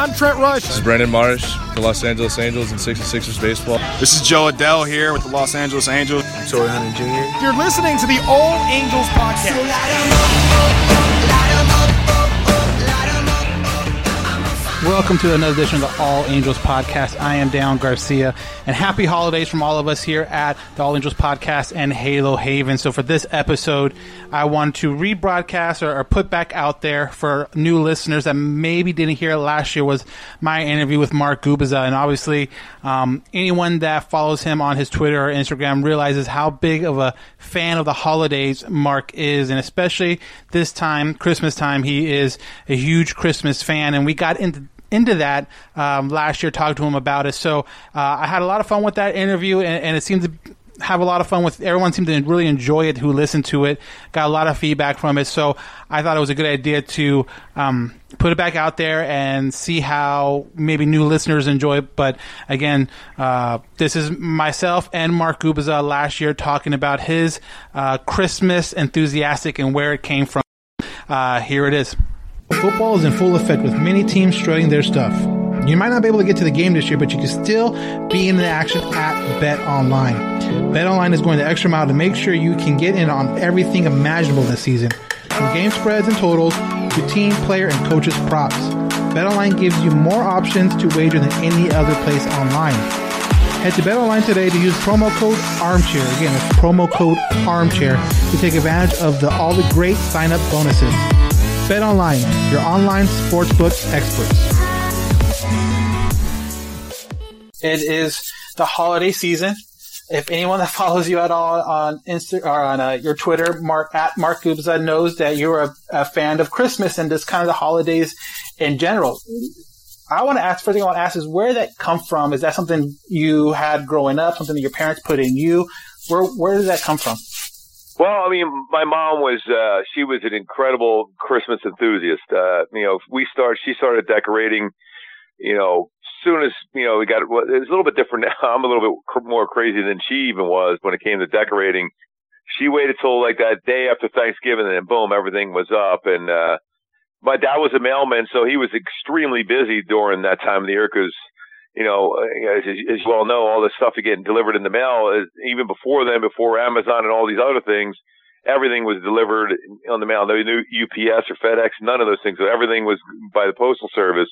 I'm Trent Rush. This is Brandon Marsh for Los Angeles Angels and 66ers baseball. This is Jo Adell here with the Los Angeles Angels. Torii Hunter Jr. You're listening to the All Angels podcast. Welcome to another edition of the All Angels Podcast. I am Dan Garcia, and happy holidays from all of us here at the All Angels Podcast and Halo Haven. So, for this episode, I want to rebroadcast or, or put back out there for new listeners that maybe didn't hear it last year was my interview with Mark Gubicza. And obviously, um, anyone that follows him on his Twitter or Instagram realizes how big of a fan of the holidays Mark is, and especially this time, Christmas time, he is a huge Christmas fan. And we got into into that um, last year, talked to him about it. So uh, I had a lot of fun with that interview, and, and it seemed to have a lot of fun with everyone seemed to really enjoy it who listened to it got a lot of feedback from it. So i thought it was a good idea to um, put it back out there and see how maybe new listeners enjoy it. But again uh, this is myself and mark gubicza last year talking about his uh, christmas enthusiastic and where it came from. Uh, here it is Football is in full effect with many teams strutting their stuff. You might not be able to get to the game this year, but you can still be in the action at Bet Online. Bet Online is going the extra mile to make sure you can get in on everything imaginable this season, from game spreads and totals to team, player, and coaches props. Bet Online gives you more options to wager than any other place online. Head to Bet Online today to use promo code Armchair. Again, it's promo code Armchair to take advantage of the, all the great sign-up bonuses. Bet Online, your online sportsbook experts. It is the holiday season. If anyone that follows you at all on Insta or on uh, your Twitter, Mark at Mark Gubicza knows that you're a, a fan of Christmas and just kind of the holidays in general. I want to ask, first thing I want to ask is where that come from? Is that something you had growing up, something that your parents put in you? Where, where did that come from? Well, I mean, my mom was uh she was an incredible Christmas enthusiast. Uh you know, we started she started decorating, you know, soon as, you know, we got well, it's a little bit different now. I'm a little bit more crazy than she even was when it came to decorating. She waited till like that day after Thanksgiving and then boom, everything was up and uh my dad was a mailman, so he was extremely busy during that time of the year because you know, as, as you all know, all this stuff is getting delivered in the mail, even before then, before Amazon and all these other things, everything was delivered on the mail. No UPS or FedEx, none of those things. So everything was by the postal service.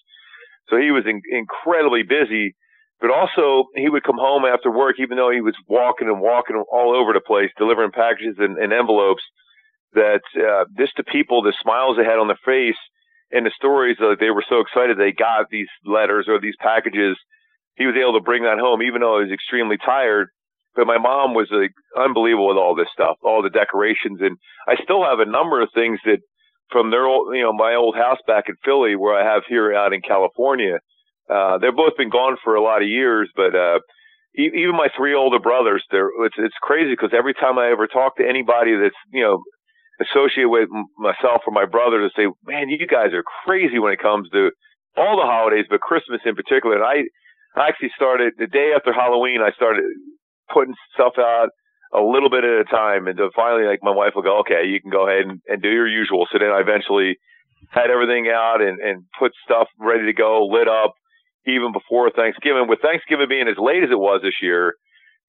So he was in, incredibly busy, but also he would come home after work, even though he was walking and walking all over the place, delivering packages and, and envelopes. That uh, just the people, the smiles they had on their face, and the stories that they were so excited they got these letters or these packages. He was able to bring that home, even though he was extremely tired. But my mom was like, unbelievable with all this stuff, all the decorations, and I still have a number of things that from their old, you know, my old house back in Philly, where I have here out in California. Uh, they've both been gone for a lot of years, but uh, even my three older brothers, they're it's it's crazy because every time I ever talk to anybody that's you know associate with myself or my brother to say, man, you guys are crazy when it comes to all the holidays, but Christmas in particular. And I, I actually started the day after Halloween. I started putting stuff out a little bit at a time, and finally, like my wife will go, okay, you can go ahead and, and do your usual. So then I eventually had everything out and, and put stuff ready to go, lit up even before Thanksgiving. With Thanksgiving being as late as it was this year,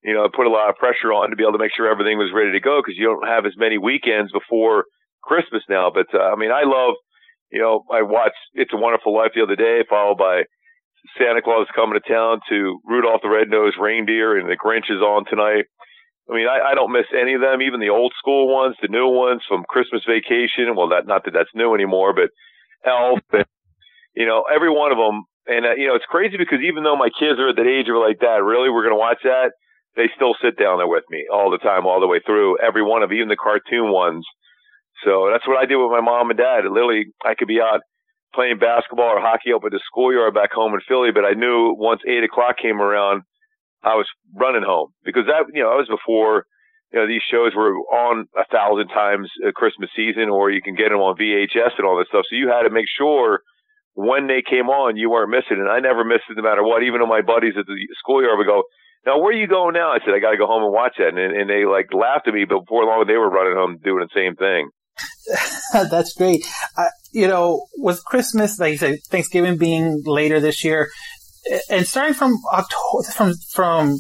you know, put a lot of pressure on to be able to make sure everything was ready to go because you don't have as many weekends before Christmas now. But uh, I mean, I love, you know, I watched It's a Wonderful Life the other day, followed by Santa Claus coming to town to Rudolph the Red-Nosed Reindeer, and the Grinch is on tonight. I mean, I, I don't miss any of them, even the old school ones, the new ones from Christmas Vacation. Well, that not that that's new anymore, but Elf, and you know every one of them. And uh, you know it's crazy because even though my kids are at that age of like that, really we're to watch that, they still sit down there with me all the time, all the way through every one of even the cartoon ones. So that's what I did with my mom and dad. Literally, I could be out playing basketball or hockey up at the schoolyard back home in Philly, but I knew once eight o'clock came around, I was running home because that you know I was before you know these shows were on a thousand times a Christmas season, or you can get them on VHS and all this stuff. So you had to make sure when they came on, you weren't missing. And I never missed it, no matter what. Even though my buddies at the schoolyard would go, "Now where are you going now?" I said, "I got to go home and watch that." And, and they like laughed at me, but before long they were running home doing the same thing. That's great. Uh, you know, with Christmas, like you said, Thanksgiving being later this year, and starting from October, from from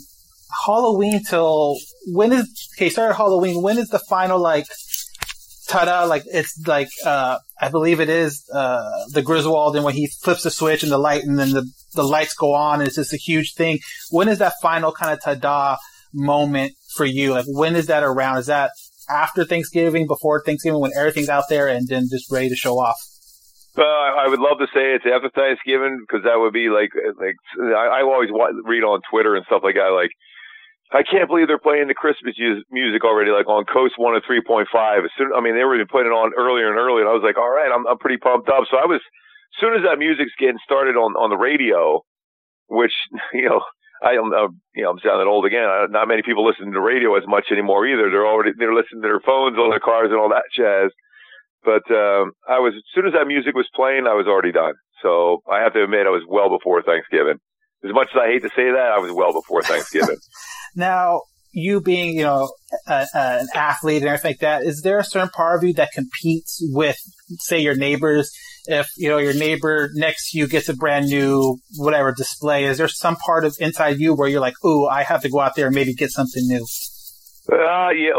Halloween till when is okay? Start Halloween. When is the final like? Ta-da! Like it's like uh, I believe it is uh, the Griswold, and when he flips the switch and the light, and then the the lights go on, and it's just a huge thing. When is that final kind of ta-da moment for you? Like when is that around? Is that after Thanksgiving, before Thanksgiving, when everything's out there and then just ready to show off? Uh, I would love to say it's after Thanksgiving because that would be like like I, I always read on Twitter and stuff like that. Like I can't believe they're playing the Christmas music already, like on Coast One of Three Point Five. As soon, I mean, they were putting it on earlier and earlier, and I was like, all right, I'm I'm pretty pumped up. So I was, as soon as that music's getting started on on the radio, which you know I am, you know, I'm sounding old again. Not many people listen to radio as much anymore either. They're already they're listening to their phones on their cars and all that jazz. But um, I was as soon as that music was playing, I was already done. So I have to admit, I was well before Thanksgiving. As much as I hate to say that, I was well before Thanksgiving. now, you being, you know, a, a, an athlete and everything like that, is there a certain part of you that competes with, say, your neighbors? If, you know, your neighbor next to you gets a brand new, whatever display, is there some part of inside you where you're like, ooh, I have to go out there and maybe get something new? Uh, yeah,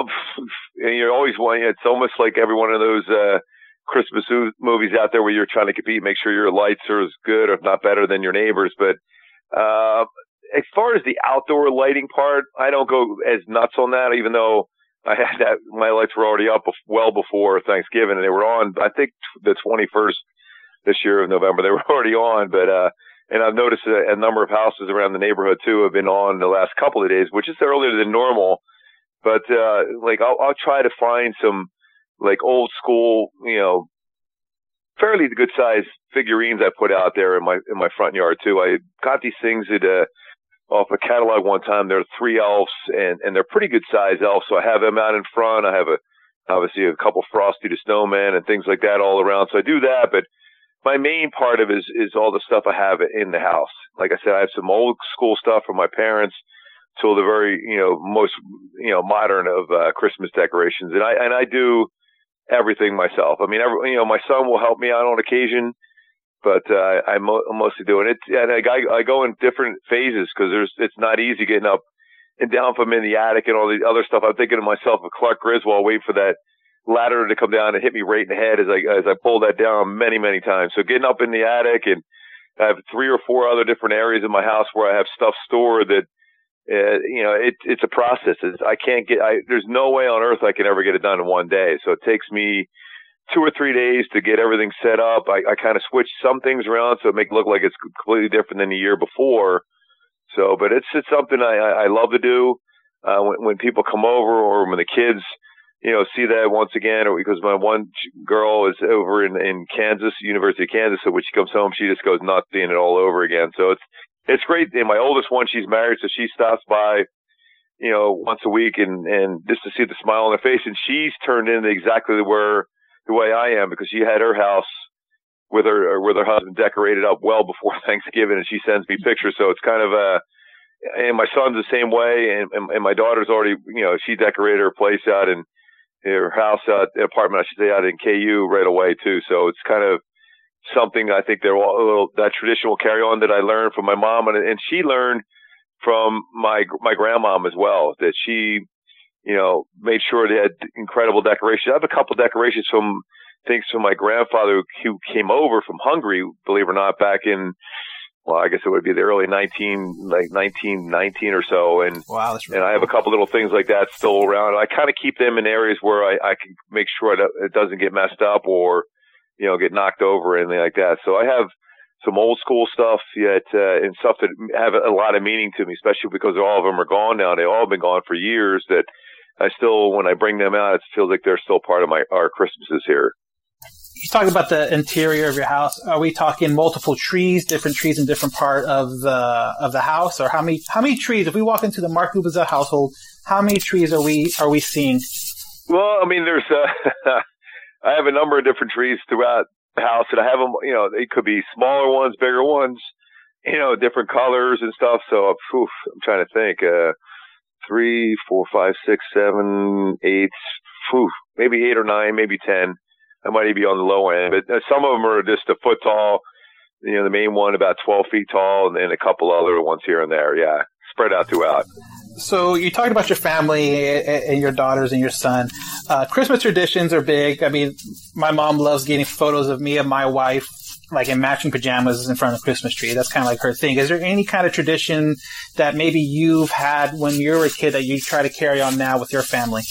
you're always wanting, it's almost like every one of those, uh, Christmas movies out there where you're trying to compete, make sure your lights are as good, or if not better than your neighbors. But, uh, as far as the outdoor lighting part, I don't go as nuts on that, even though I had that, my lights were already up well before Thanksgiving and they were on, I think the 21st this year of November, they were already on, but, uh, and I've noticed a, a number of houses around the neighborhood too have been on the last couple of days, which is earlier than normal. But, uh, like I'll, I'll try to find some like old school, you know, fairly good sized figurines I put out there in my, in my front yard too. I got these things at, uh, off a catalog one time. There are three elves and, and they're pretty good sized elves. So I have them out in front. I have a, obviously a couple Frosty the Snowman and things like that all around. So I do that, but my main part of it is, is all the stuff I have in the house. Like I said, I have some old school stuff from my parents till the very, you know, most, you know, modern of uh, Christmas decorations. And I, and I do everything myself. I mean, every, you know, my son will help me out on occasion but uh, I'm, mo- mostly doing it. And I, I go in different phases because there's it's not easy getting up and down from in the attic and all the other stuff. I'm thinking to myself of Clark Griswold waiting for that ladder to come down and hit me right in the head as I as I pull that down many many times. So getting up in the attic and I have three or four other different areas in my house where I have stuff stored that. Uh, you know, it, it's a process. It's, I can't get. I, there's no way on earth I can ever get it done in one day. So it takes me two or three days to get everything set up. I, I kind of switch some things around so it make it look like it's completely different than the year before. So, but it's it's something I I, I love to do. Uh, when, when people come over or when the kids, you know, see that once again, or because my one girl is over in in Kansas, University of Kansas, so when she comes home, she just goes nuts seeing it all over again. So it's it's great. And my oldest one, she's married, so she stops by you know, once a week and, and just to see the smile on her face. And she's turned into exactly where the way I am because she had her house with her with her husband decorated up well before Thanksgiving, and she sends me pictures. So it's kind of a and my son's the same way, and, and, and my daughter's already you know she decorated her place out in her house out apartment I should say out in KU right away too. So it's kind of something I think they're all that tradition will carry on that I learned from my mom and and she learned from my my grandmom as well that she you know, made sure they had incredible decorations. I have a couple decorations from things from my grandfather who came over from Hungary, believe it or not, back in well, I guess it would be the early 19, like 1919 or so. And, wow, really and I have a couple little things like that still around. I kind of keep them in areas where I, I can make sure that it doesn't get messed up or, you know, get knocked over or anything like that. So I have some old school stuff yet, uh, and stuff that have a lot of meaning to me, especially because all of them are gone now. They've all been gone for years that I still, when I bring them out, it feels like they're still part of my, our Christmases here. You talk about the interior of your house. Are we talking multiple trees, different trees in different part of the of the house, or how many how many trees? If we walk into the Mark Gubicza household, how many trees are we are we seeing? Well, I mean, there's, uh, I have a number of different trees throughout the house and I have them, you know, they could be smaller ones, bigger ones, you know, different colors and stuff. So, phew, I'm trying to think, uh, three, four, five, six, seven, eight, phew, maybe eight or nine, maybe 10. I might even be on the low end, but uh, some of them are just a foot tall. You know, the main one about 12 feet tall and then a couple other ones here and there. Yeah. Spread out throughout. So you talked about your family and your daughters and your son. Uh, Christmas traditions are big. I mean, my mom loves getting photos of me and my wife, like in matching pajamas in front of the Christmas tree. That's kind of like her thing. Is there any kind of tradition that maybe you've had when you were a kid that you try to carry on now with your family?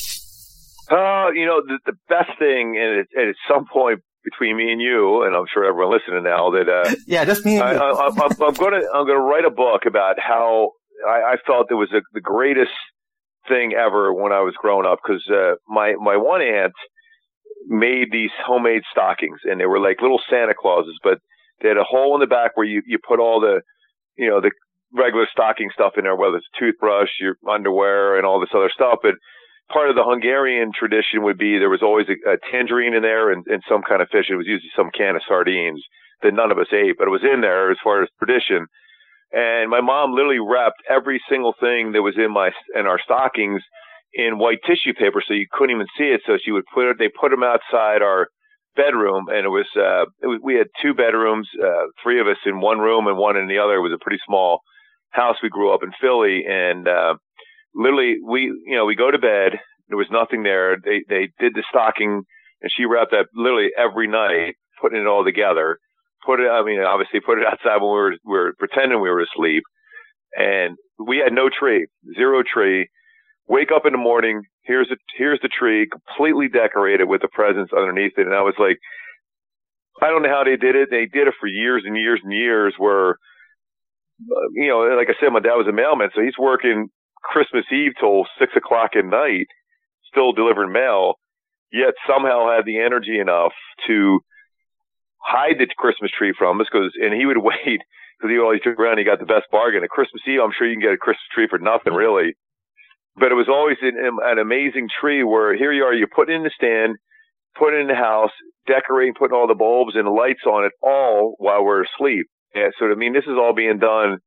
Uh, you know, the, the best thing, and at, at some point between me and you, and I'm sure everyone listening now, that uh, yeah, just me. I, I, I'm, I'm going to I'm going to write a book about how I, I felt it was a, the greatest thing ever when I was growing up because uh, my my one aunt made these homemade stockings and they were like little Santa Clauses, but they had a hole in the back where you you put all the you know the regular stocking stuff in there, whether it's toothbrush, your underwear, and all this other stuff. But part of the Hungarian tradition would be there was always a, a tangerine in there and, and some kind of fish. It was usually some can of sardines that none of us ate, but it was in there as far as tradition. And my mom literally wrapped every single thing that was in my in our stockings in white tissue paper, so you couldn't even see it. So she would put it. They put them outside our bedroom, and it was, uh, it was we had two bedrooms, uh, three of us in one room and one in the other. It was a pretty small house. We grew up in Philly, and uh, literally we you know we go to bed. There was nothing there. They they did the stocking, and she wrapped that literally every night, putting it all together put it. I mean, obviously put it outside when we were we were pretending we were asleep, and we had no tree, zero tree. Wake up in the morning. Here's a here's the tree, completely decorated with the presents underneath it, and I was like, I don't know how they did it. They did it for years and years and years. Where, you know, like I said, my dad was a mailman, so he's working Christmas Eve till six o'clock at night, still delivering mail. Yet somehow had the energy enough to hide the Christmas tree from us because, and he would wait because he always took around. He got the best bargain at Christmas Eve. I'm sure you can get a Christmas tree for nothing mm-hmm. really, but it was always an, an amazing tree where here you are, you put it in the stand, put it in the house, decorating, putting all the bulbs and the lights on it all while we're asleep. So I mean, this is all being done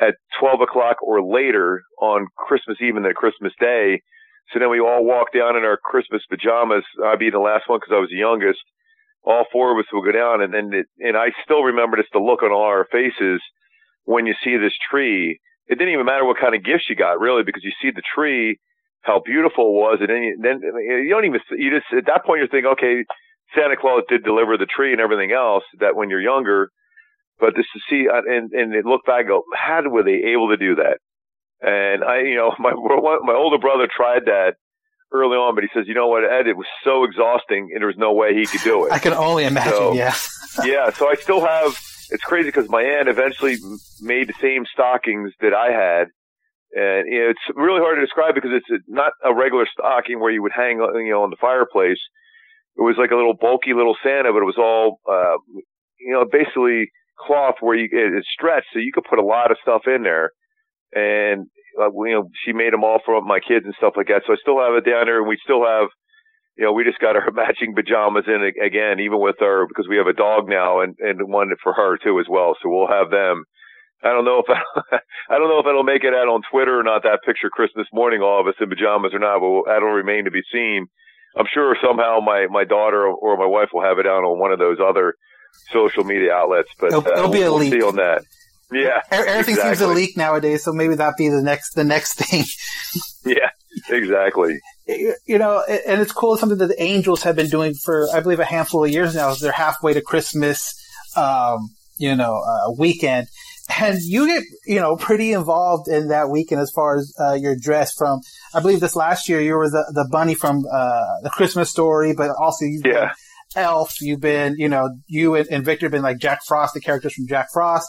at 12 o'clock or later on Christmas Eve and then Christmas Day. So then we all walk down in our Christmas pajamas. I'd be the last one because I was the youngest all four of us will go down, and then it, and I still remember just the look on all our faces when you see this tree. It didn't even matter what kind of gifts you got, really, because you see the tree, how beautiful it was, and then you, then you don't even you just at that point you're thinking, okay, Santa Claus did deliver the tree and everything else. That when you're younger, but just to see and and look back, go, how were they able to do that? And I, you know, my my older brother tried that early on, but he says, you know what, Ed, it was so exhausting and there was no way he could do it. I can only imagine, so, yeah. yeah, so I still have, it's crazy because my aunt eventually made the same stockings that I had. And you know, it's really hard to describe because it's not a regular stocking where you would hang, you know, on the fireplace. It was like a little bulky little Santa, but it was all, uh, you know, basically cloth where you, it, stretched so you could put a lot of stuff in there. And uh, you know, she made them all for my kids and stuff like that. So I still have it down there, and we still have, you know, we just got our matching pajamas in again, even with her because we have a dog now and and one for her too as well. So we'll have them. I don't know if I, I don't know if it'll make it out on Twitter or not. That picture Christmas morning, all of us in pajamas or not, but that'll remain to be seen. I'm sure somehow my my daughter or my wife will have it out on one of those other social media outlets. But it'll, it'll uh, be a we'll see on that. Yeah, everything exactly. seems to leak nowadays, so maybe that be the next the next thing. yeah, exactly. You know, and it's cool. It's something that the Angels have been doing for, I believe, a handful of years now. Is they're halfway to Christmas, um, you know, uh, weekend, and you get, you know, pretty involved in that weekend as far as uh, your dress. From, I believe, this last year you were the the bunny from uh, the Christmas Story, but also you yeah. Elf. You've been, you know, you and, and Victor have been like Jack Frost, the characters from Jack Frost.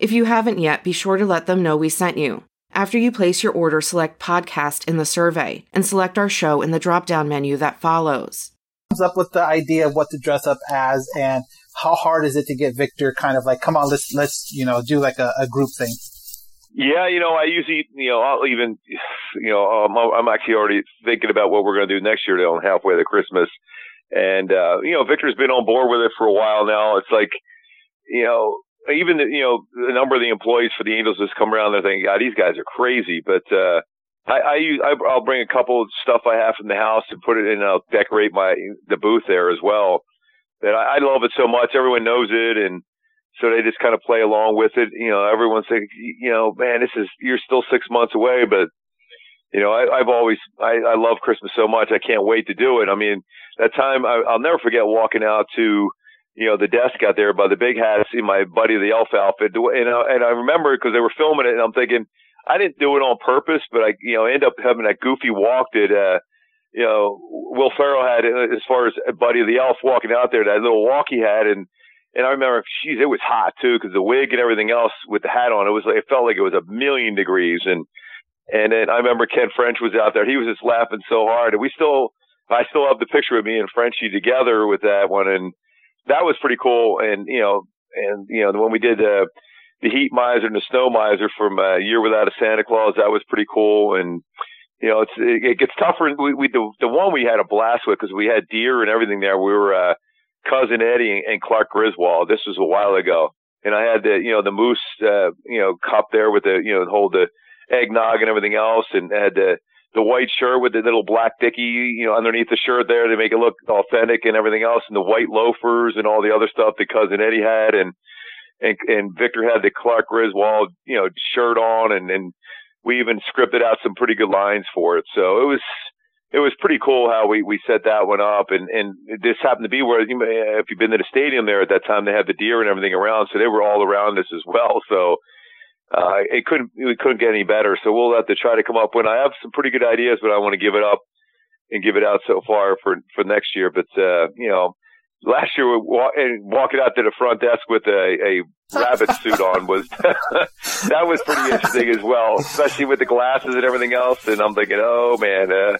If you haven't yet, be sure to let them know we sent you. After you place your order, select podcast in the survey and select our show in the drop down menu that follows. Comes up with the idea of what to dress up as and how hard is it to get Victor kind of like, come on, let's, let's, you know, do like a, a group thing. Yeah, you know, I usually, you know, I'll even, you know, um, I'm actually already thinking about what we're going to do next year to halfway to Christmas. And, uh, you know, Victor's been on board with it for a while now. It's like, you know, even, the, you know, the number of the employees for the Angels just come around, they're thinking, God, these guys are crazy. But, uh, I, I use, I, I'll bring a couple of stuff I have from the house and put it in, and I'll decorate my, the booth there as well. That I, I love it so much. Everyone knows it. And, so they just kind of play along with it. You know, everyone's saying, you know, man, this is you're still six months away, but you know, I, I've always I, I love Christmas so much. I can't wait to do it. I mean, that time I, I'll never forget walking out to you know the desk out there by the big hat, see my buddy the elf outfit, and I, and I remember because they were filming it, and I'm thinking I didn't do it on purpose, but I you know end up having that goofy walk that. uh you know, Will Ferrell had as far as Buddy the Elf walking out there, that little walk he had, and and I remember, geez, it was hot too because the wig and everything else with the hat on, it was like it felt like it was a million degrees. And and then I remember Kent French was out there; he was just laughing so hard. And we still, I still have the picture of me and Frenchie together with that one, and that was pretty cool. And you know, and you know, when we did uh, the Heat Miser and the Snow Miser from uh, Year Without a Santa Claus, that was pretty cool. And you know, it's it, it gets tougher. We, we the the one we had a blast with because we had deer and everything there. We were. uh cousin Eddie and Clark Griswold. This was a while ago, and I had the you know the moose uh, you know cup there with the you know hold the eggnog and everything else, and had the the white shirt with the little black dicky you know underneath the shirt there to make it look authentic and everything else, and the white loafers and all the other stuff that cousin Eddie had, and and and Victor had the Clark Griswold you know shirt on, and and we even scripted out some pretty good lines for it. So it was it was pretty cool how we, we set that one up. And, and this happened to be where, you may, if you've been to the stadium there at that time, they had the deer and everything around. So they were all around us as well. So, uh, it couldn't, we couldn't get any better. So we'll have to try to come up with, I have some pretty good ideas, but I want to give it up and give it out so far for, for next year. But, uh, you know, last year walk, and walking out to the front desk with a, a rabbit suit on was that was pretty interesting as well, especially with the glasses and everything else. And I'm thinking, oh man, uh,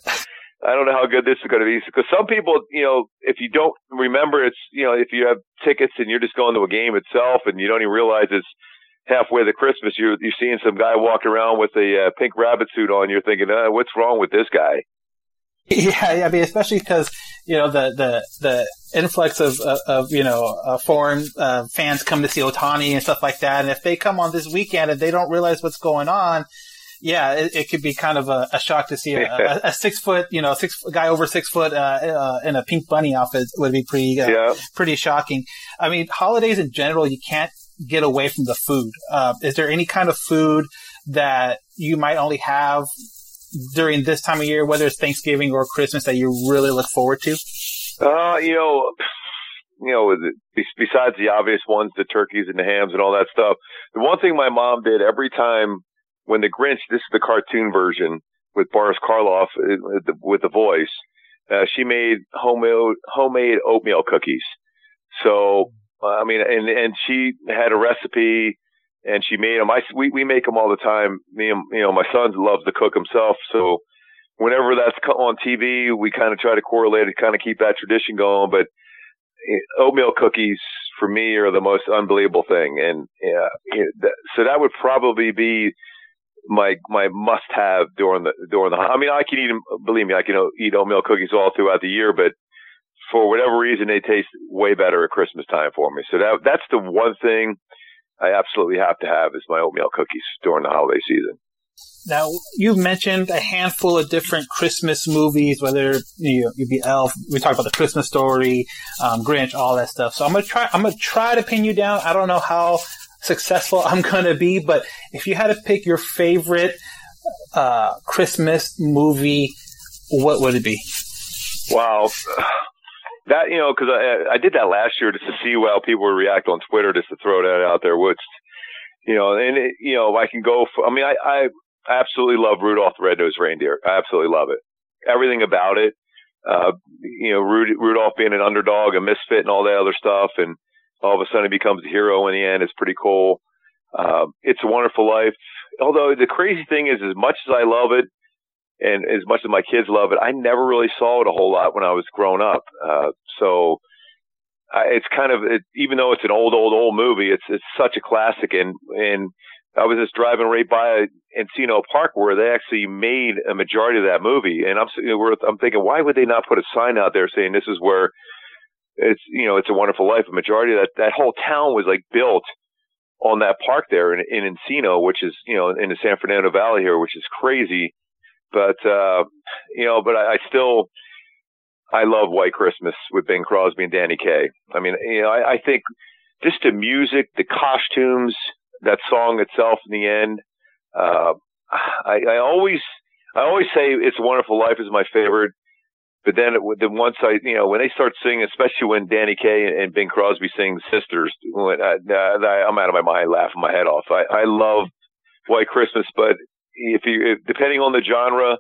I don't know how good this is going to be because some people, you know, if you don't remember, it's you know, if you have tickets and you're just going to a game itself and you don't even realize it's halfway to Christmas, you're you're seeing some guy walking around with a uh, pink rabbit suit on. You're thinking, uh, what's wrong with this guy? Yeah, yeah, I mean, especially because you know the the the influx of of, of you know uh, foreign uh, fans come to see Ohtani and stuff like that, and if they come on this weekend and they don't realize what's going on, yeah, it, it, could be kind of a, a shock to see a, a, a, six foot, you know, six guy over six foot uh, uh, in a pink bunny outfit would be pretty, uh, yeah. pretty shocking. I mean, holidays in general, you can't get away from the food. Uh, is there any kind of food that you might only have during this time of year, whether it's Thanksgiving or Christmas, that you really look forward to? Uh, you know, you know, besides the obvious ones, the turkeys and the hams and all that stuff, the one thing my mom did every time when the Grinch, this is the cartoon version with Boris Karloff uh, with the voice. Uh, she made homemade homemade oatmeal cookies. So I mean, and and she had a recipe, and she made them. I we we make them all the time. Me and you know my son loves to cook himself, so whenever that's on TV, we kind of try to correlate it, kind of keep that tradition going. But eh, oatmeal cookies for me are the most unbelievable thing, and yeah, so that would probably be my my must have during the during the. I mean, I can eat. Believe me, I can eat oatmeal cookies all throughout the year, but for whatever reason, they taste way better at Christmas time for me. So that that's the one thing I absolutely have to have is my oatmeal cookies during the holiday season. Now, you've mentioned a handful of different Christmas movies, whether you know, you'd be Elf. We talked about the Christmas Story, um, Grinch, all that stuff. So I'm gonna try. I'm gonna try to pin you down. I don't know how successful I'm gonna be, but if you had to pick your favorite uh, Christmas movie, what would it be? Wow. That, you know, cause I, I did that last year just to see how people would react on Twitter, just to throw that out there, which, you know, and it, you know, I can go for, I mean, I, I absolutely love Rudolph the Red-Nosed Reindeer. I absolutely love it. Everything about it. Uh, you know, Rudolph being an underdog, a misfit and all that other stuff. And all of a sudden he becomes a hero in the end. It's pretty cool. Um, it's a wonderful life. Although the crazy thing is, as much as I love it, and as much as my kids love it, I never really saw it a whole lot when I was growing up. Uh, so I, it's kind of, it, even though it's an old, old, old movie, it's it's such a classic. And and I was just driving right by Encino Park where they actually made a majority of that movie, and I'm I'm thinking, why would they not put a sign out there saying this is where it's you know it's a wonderful life? A majority of that that whole town was like built on that park there in, in Encino, which is you know in the San Fernando Valley here, which is crazy. But uh, you know, but I, I still I love White Christmas with Bing Crosby and Danny Kaye. I mean, you know, I, I think just the music, the costumes, that song itself in the end. Uh, I, I always I always say "It's a Wonderful Life" is my favorite. But then, it, then once I, you know, when they start singing, especially when Danny Kaye and, and Bing Crosby sing "Sisters," when I, I, I'm out of my mind, laughing my head off. I, I love White Christmas, but if you, if, depending on the genre,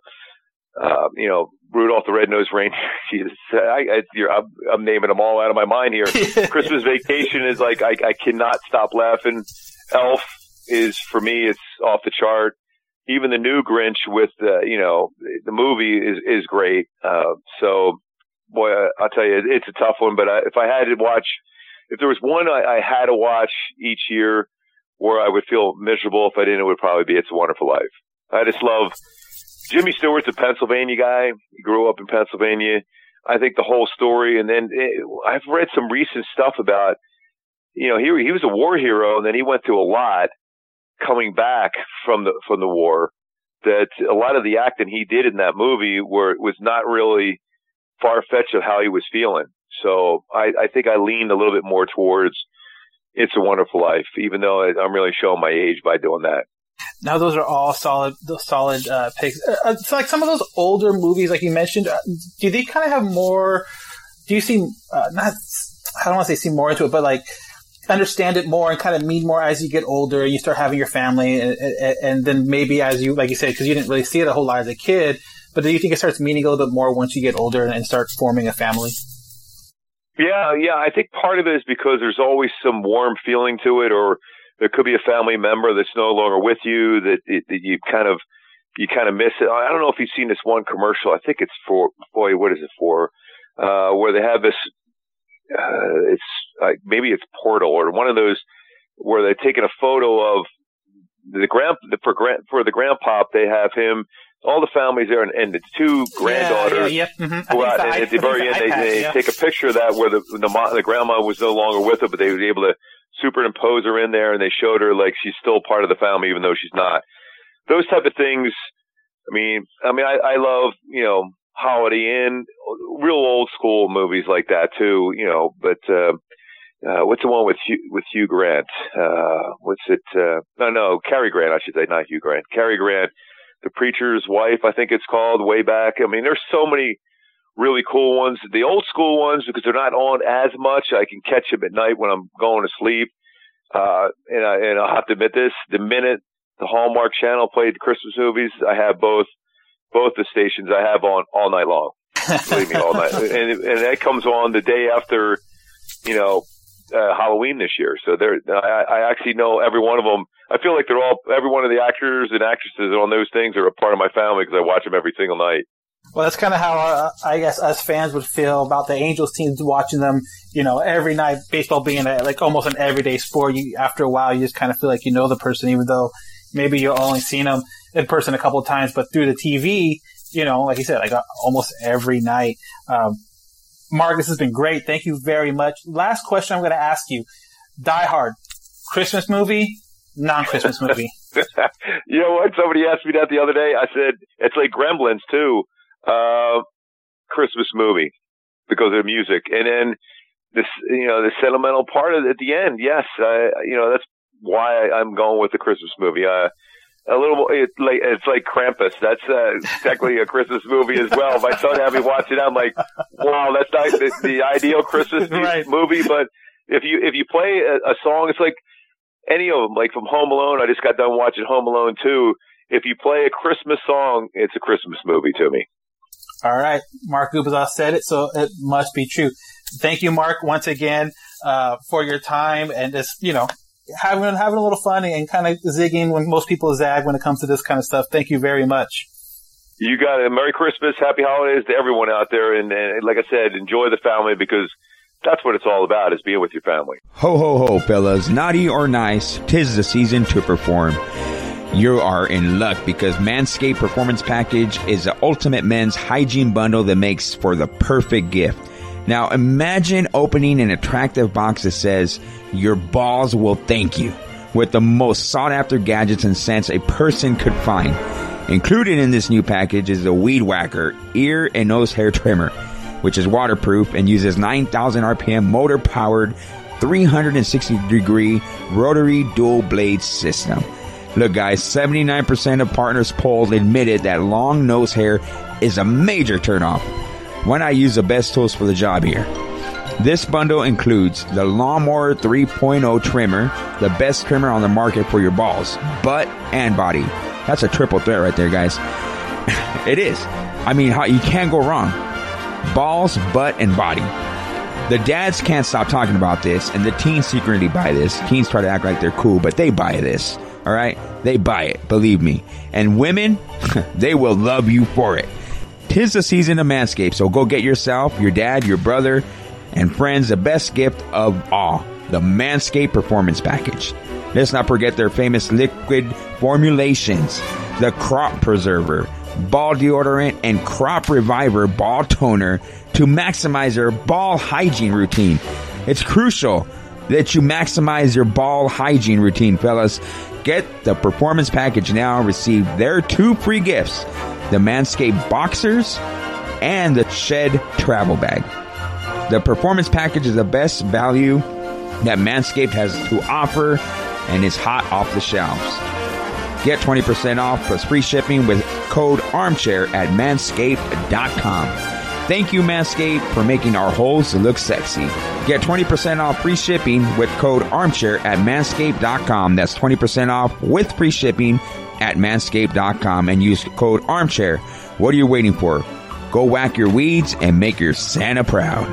uh, you know, Rudolph the Red-Nosed Reindeer. Jesus, I, I, I'm, I'm, naming them all out of my mind here. Christmas Vacation is like I, I cannot stop laughing. Elf is for me, it's off the chart. Even the new Grinch with the, you know, the movie is is great. Uh, so, boy, I, I'll tell you, it's a tough one. But I, if I had to watch, if there was one I, I had to watch each year where I would feel miserable if I didn't, it would probably be It's a Wonderful Life. I just love Jimmy Stewart's a Pennsylvania guy. He grew up in Pennsylvania. I think the whole story, and then it, I've read some recent stuff about, you know, he he was a war hero, and then he went through a lot coming back from the from the war. That a lot of the acting he did in that movie were was not really far fetched of how he was feeling. So I, I think I leaned a little bit more towards "It's a Wonderful Life," even though I'm really showing my age by doing that. Now those are all solid, those solid uh, picks. Uh, so like some of those older movies, like you mentioned, uh, do they kind of have more? Do you see uh, not? I don't want to say see more into it, but like understand it more and kind of mean more as you get older and you start having your family, and, and, and then maybe as you, like you said, because you didn't really see it a whole lot as a kid. But do you think it starts meaning a little bit more once you get older and, and start forming a family? Yeah, yeah. I think part of it is because there's always some warm feeling to it, or there could be a family member that's no longer with you that, that you kind of you kind of miss it. I don't know if you've seen this one commercial. I think it's for boy, what is it for? Uh, where they have this. Uh, it's like maybe it's Portal or one of those where they're taking a photo of the grand for grand for the grandpop. They have him. All the families there, and, and the two granddaughters yeah, yeah, yeah. Mm-hmm. go out, and at the very end, they, they yeah. take a picture of that where the the, the grandma was no longer with her, but they were able to superimpose her in there and they showed her like she's still part of the family even though she's not. Those type of things. I mean, I mean, I, I love you know Holiday Inn, real old school movies like that too. You know, but uh, uh, what's the one with Hugh, with Hugh Grant? Uh, what's it? Uh, no, no, Cary Grant. I should say, not Hugh Grant. Cary Grant, The Preacher's Wife. I think it's called. Way back. I mean, there's so many really cool ones. The old school ones, because they're not on as much, I can catch them at night when I'm going to sleep. Uh, and, I, and I'll have to admit this, the minute the Hallmark channel played Christmas movies, I have both, both the stations I have on all night long. Believe me, all night. And, and that comes on the day after, you know, uh, Halloween this year. So they're, I, I actually know every one of them. I feel like they're all, every one of the actors and actresses on those things are a part of my family because I watch them every single night. Well, that's kind of how uh, I guess us fans would feel about the Angels teams watching them. You know, every night, baseball being a, like almost an everyday sport. You after a while, you just kind of feel like you know the person, even though maybe you've only seen them in person a couple of times, but through the TV, you know, like you said, like almost every night. Um, Mark, this has been great. Thank you very much. Last question I'm going to ask you: Die Hard, Christmas movie, non-Christmas movie. you know what? Somebody asked me that the other day. I said it's like Gremlins too, uh, Christmas movie because of the music, and then this, you know, the sentimental part of at the end. Yes, I, you know, that's why I, I'm going with the Christmas movie. Uh, a little more, it's like it's like Krampus. That's uh, technically a Christmas movie as well. My son had me watch it. I'm like, wow, that's not the, the ideal Christmas Right. movie. But if you if you play a, a song, it's like any of them. Like from Home Alone, I just got done watching Home Alone 2. If you play a Christmas song, it's a Christmas movie to me. All right, Mark Gubicza said it, so it must be true. Thank you, Mark, once again uh, for your time and just you know having having a little fun and kind of zigging when most people zag when it comes to this kind of stuff. Thank you very much. You got it. Merry Christmas, Happy Holidays to everyone out there, and, and like I said, enjoy the family because that's what it's all about: is being with your family. Ho ho ho, fellas. Naughty or nice, tis the season to perform. You are in luck because Manscaped Performance Package is the ultimate men's hygiene bundle that makes for the perfect gift. Now imagine opening an attractive box that says, Your balls will thank you, with the most sought after gadgets and scents a person could find. Included in this new package is the Weed Whacker ear and nose hair trimmer, which is waterproof and uses 9,000 RPM motor powered 360 degree rotary dual blade system. Look, guys, 79% of partners polled admitted that long nose hair is a major turnoff. Why not use the best tools for the job here? This bundle includes the Lawnmower 3.0 trimmer, the best trimmer on the market for your balls, butt, and body. That's a triple threat right there, guys. it is. I mean, you can't go wrong. Balls, butt, and body. The dads can't stop talking about this, and the teens secretly buy this. Teens try to act like they're cool, but they buy this. All right? They buy it, believe me. And women, they will love you for it. Tis the season of Manscaped, so go get yourself, your dad, your brother, and friends the best gift of all the Manscaped Performance Package. Let's not forget their famous liquid formulations the Crop Preserver, Ball Deodorant, and Crop Reviver Ball Toner to maximize your ball hygiene routine. It's crucial that you maximize your ball hygiene routine, fellas. Get the performance package now receive their two free gifts the Manscaped Boxers and the Shed Travel Bag. The performance package is the best value that Manscaped has to offer and is hot off the shelves. Get 20% off plus free shipping with code armchair at manscaped.com. Thank you, Manscaped, for making our holes look sexy. Get 20% off free shipping with code armchair at manscaped.com. That's 20% off with free shipping at manscaped.com and use code armchair. What are you waiting for? Go whack your weeds and make your Santa proud.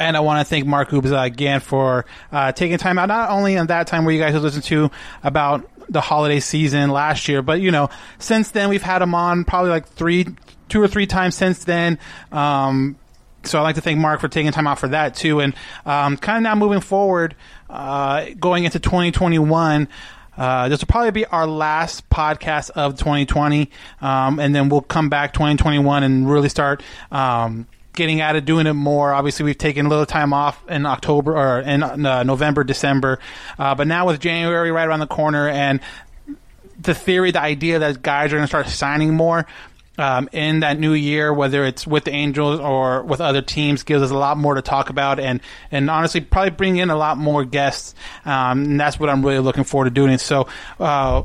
And I want to thank Mark Gubicza again for uh, taking time out, not only in that time where you guys have listened to about the holiday season last year, but you know, since then we've had him on probably like three, two or three times since then. Um, so I'd like to thank Mark for taking time out for that too. And um, kind of now moving forward, uh, going into 2021. Uh, this will probably be our last podcast of 2020, um, and then we'll come back 2021 and really start um, getting at it, doing it more. Obviously, we've taken a little time off in October or in uh, November, December, uh, but now with January right around the corner and the theory, the idea that guys are going to start signing more um, in that new year, whether it's with the Angels or with other teams, gives us a lot more to talk about, and and honestly, probably bring in a lot more guests. Um, and that's what I'm really looking forward to doing. So. Uh,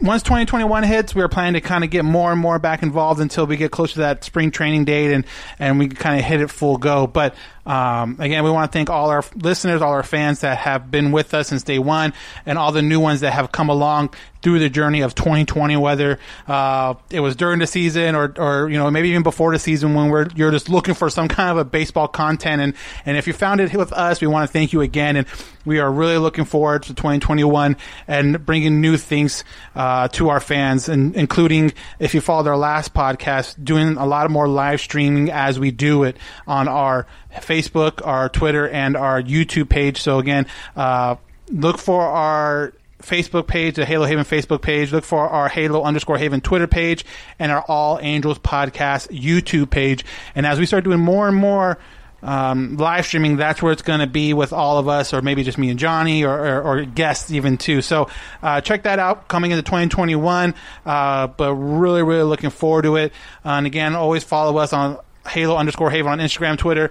once 2021 hits, we are planning to kind of get more and more back involved until we get closer to that spring training date and, and we kind of hit it full go. But um, again, we want to thank all our listeners, all our fans that have been with us since day one, and all the new ones that have come along through the journey of 2020. Whether uh, it was during the season or, or you know maybe even before the season when we're you're just looking for some kind of a baseball content, and and if you found it with us, we want to thank you again, and we are really looking forward to 2021 and bringing new things uh, to our fans, and including if you followed our last podcast, doing a lot of more live streaming as we do it on our Facebook, our Twitter, and our YouTube page. So again, uh, look for our Facebook page, the Halo Haven Facebook page. Look for our Halo underscore Haven Twitter page and our All Angels podcast YouTube page. And as we start doing more and more um, live streaming, that's where it's going to be with all of us, or maybe just me and Johnny, or, or, or guests even too. So uh, check that out coming into 2021. Uh, but really, really looking forward to it. and again, always follow us on Halo underscore Haven on Instagram, Twitter.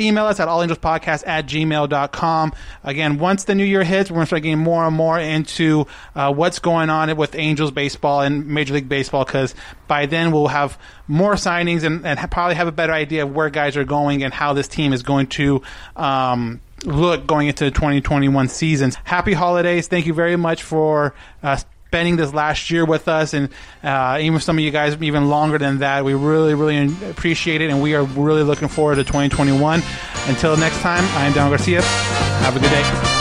Email us at allangelspodcast at gmail.com. Again, once the new year hits, we're going to start getting more and more into uh, what's going on with Angels baseball and Major League Baseball because by then we'll have more signings and, and probably have a better idea of where guys are going and how this team is going to. Um, look going into the 2021 seasons. Happy holidays. Thank you very much for uh, spending this last year with us, and uh, even some of you guys even longer than that. We really, really appreciate it, and we are really looking forward to 2021. Until next time, I am Don Garcia. Have a good day.